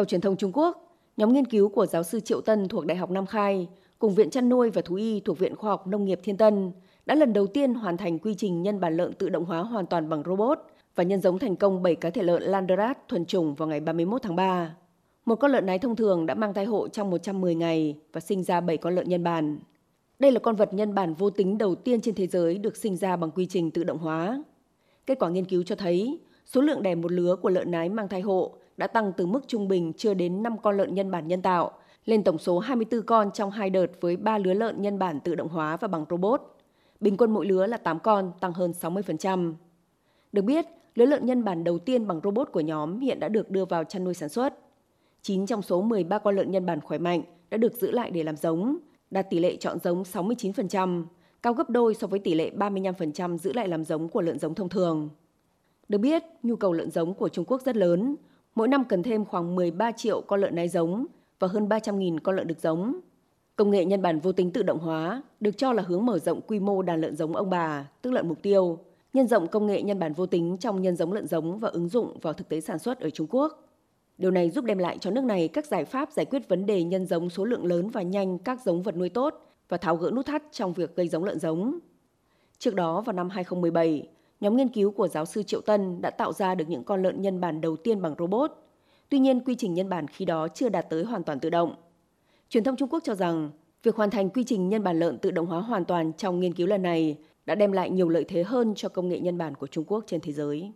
Theo truyền thông Trung Quốc, nhóm nghiên cứu của giáo sư Triệu Tân thuộc Đại học Nam Khai cùng Viện Chăn nuôi và Thú y thuộc Viện Khoa học Nông nghiệp Thiên Tân đã lần đầu tiên hoàn thành quy trình nhân bản lợn tự động hóa hoàn toàn bằng robot và nhân giống thành công 7 cá thể lợn Landerat thuần chủng vào ngày 31 tháng 3. Một con lợn nái thông thường đã mang thai hộ trong 110 ngày và sinh ra 7 con lợn nhân bản. Đây là con vật nhân bản vô tính đầu tiên trên thế giới được sinh ra bằng quy trình tự động hóa. Kết quả nghiên cứu cho thấy số lượng đẻ một lứa của lợn nái mang thai hộ đã tăng từ mức trung bình chưa đến 5 con lợn nhân bản nhân tạo lên tổng số 24 con trong hai đợt với 3 lứa lợn nhân bản tự động hóa và bằng robot. Bình quân mỗi lứa là 8 con, tăng hơn 60%. Được biết, lứa lợn nhân bản đầu tiên bằng robot của nhóm hiện đã được đưa vào chăn nuôi sản xuất. 9 trong số 13 con lợn nhân bản khỏe mạnh đã được giữ lại để làm giống, đạt tỷ lệ chọn giống 69%, cao gấp đôi so với tỷ lệ 35% giữ lại làm giống của lợn giống thông thường. Được biết, nhu cầu lợn giống của Trung Quốc rất lớn, mỗi năm cần thêm khoảng 13 triệu con lợn nái giống và hơn 300.000 con lợn được giống. Công nghệ nhân bản vô tính tự động hóa được cho là hướng mở rộng quy mô đàn lợn giống ông bà, tức lợn mục tiêu, nhân rộng công nghệ nhân bản vô tính trong nhân giống lợn giống và ứng dụng vào thực tế sản xuất ở Trung Quốc. Điều này giúp đem lại cho nước này các giải pháp giải quyết vấn đề nhân giống số lượng lớn và nhanh các giống vật nuôi tốt và tháo gỡ nút thắt trong việc gây giống lợn giống. Trước đó vào năm 2017, nhóm nghiên cứu của giáo sư Triệu Tân đã tạo ra được những con lợn nhân bản đầu tiên bằng robot. Tuy nhiên, quy trình nhân bản khi đó chưa đạt tới hoàn toàn tự động. Truyền thông Trung Quốc cho rằng, việc hoàn thành quy trình nhân bản lợn tự động hóa hoàn toàn trong nghiên cứu lần này đã đem lại nhiều lợi thế hơn cho công nghệ nhân bản của Trung Quốc trên thế giới.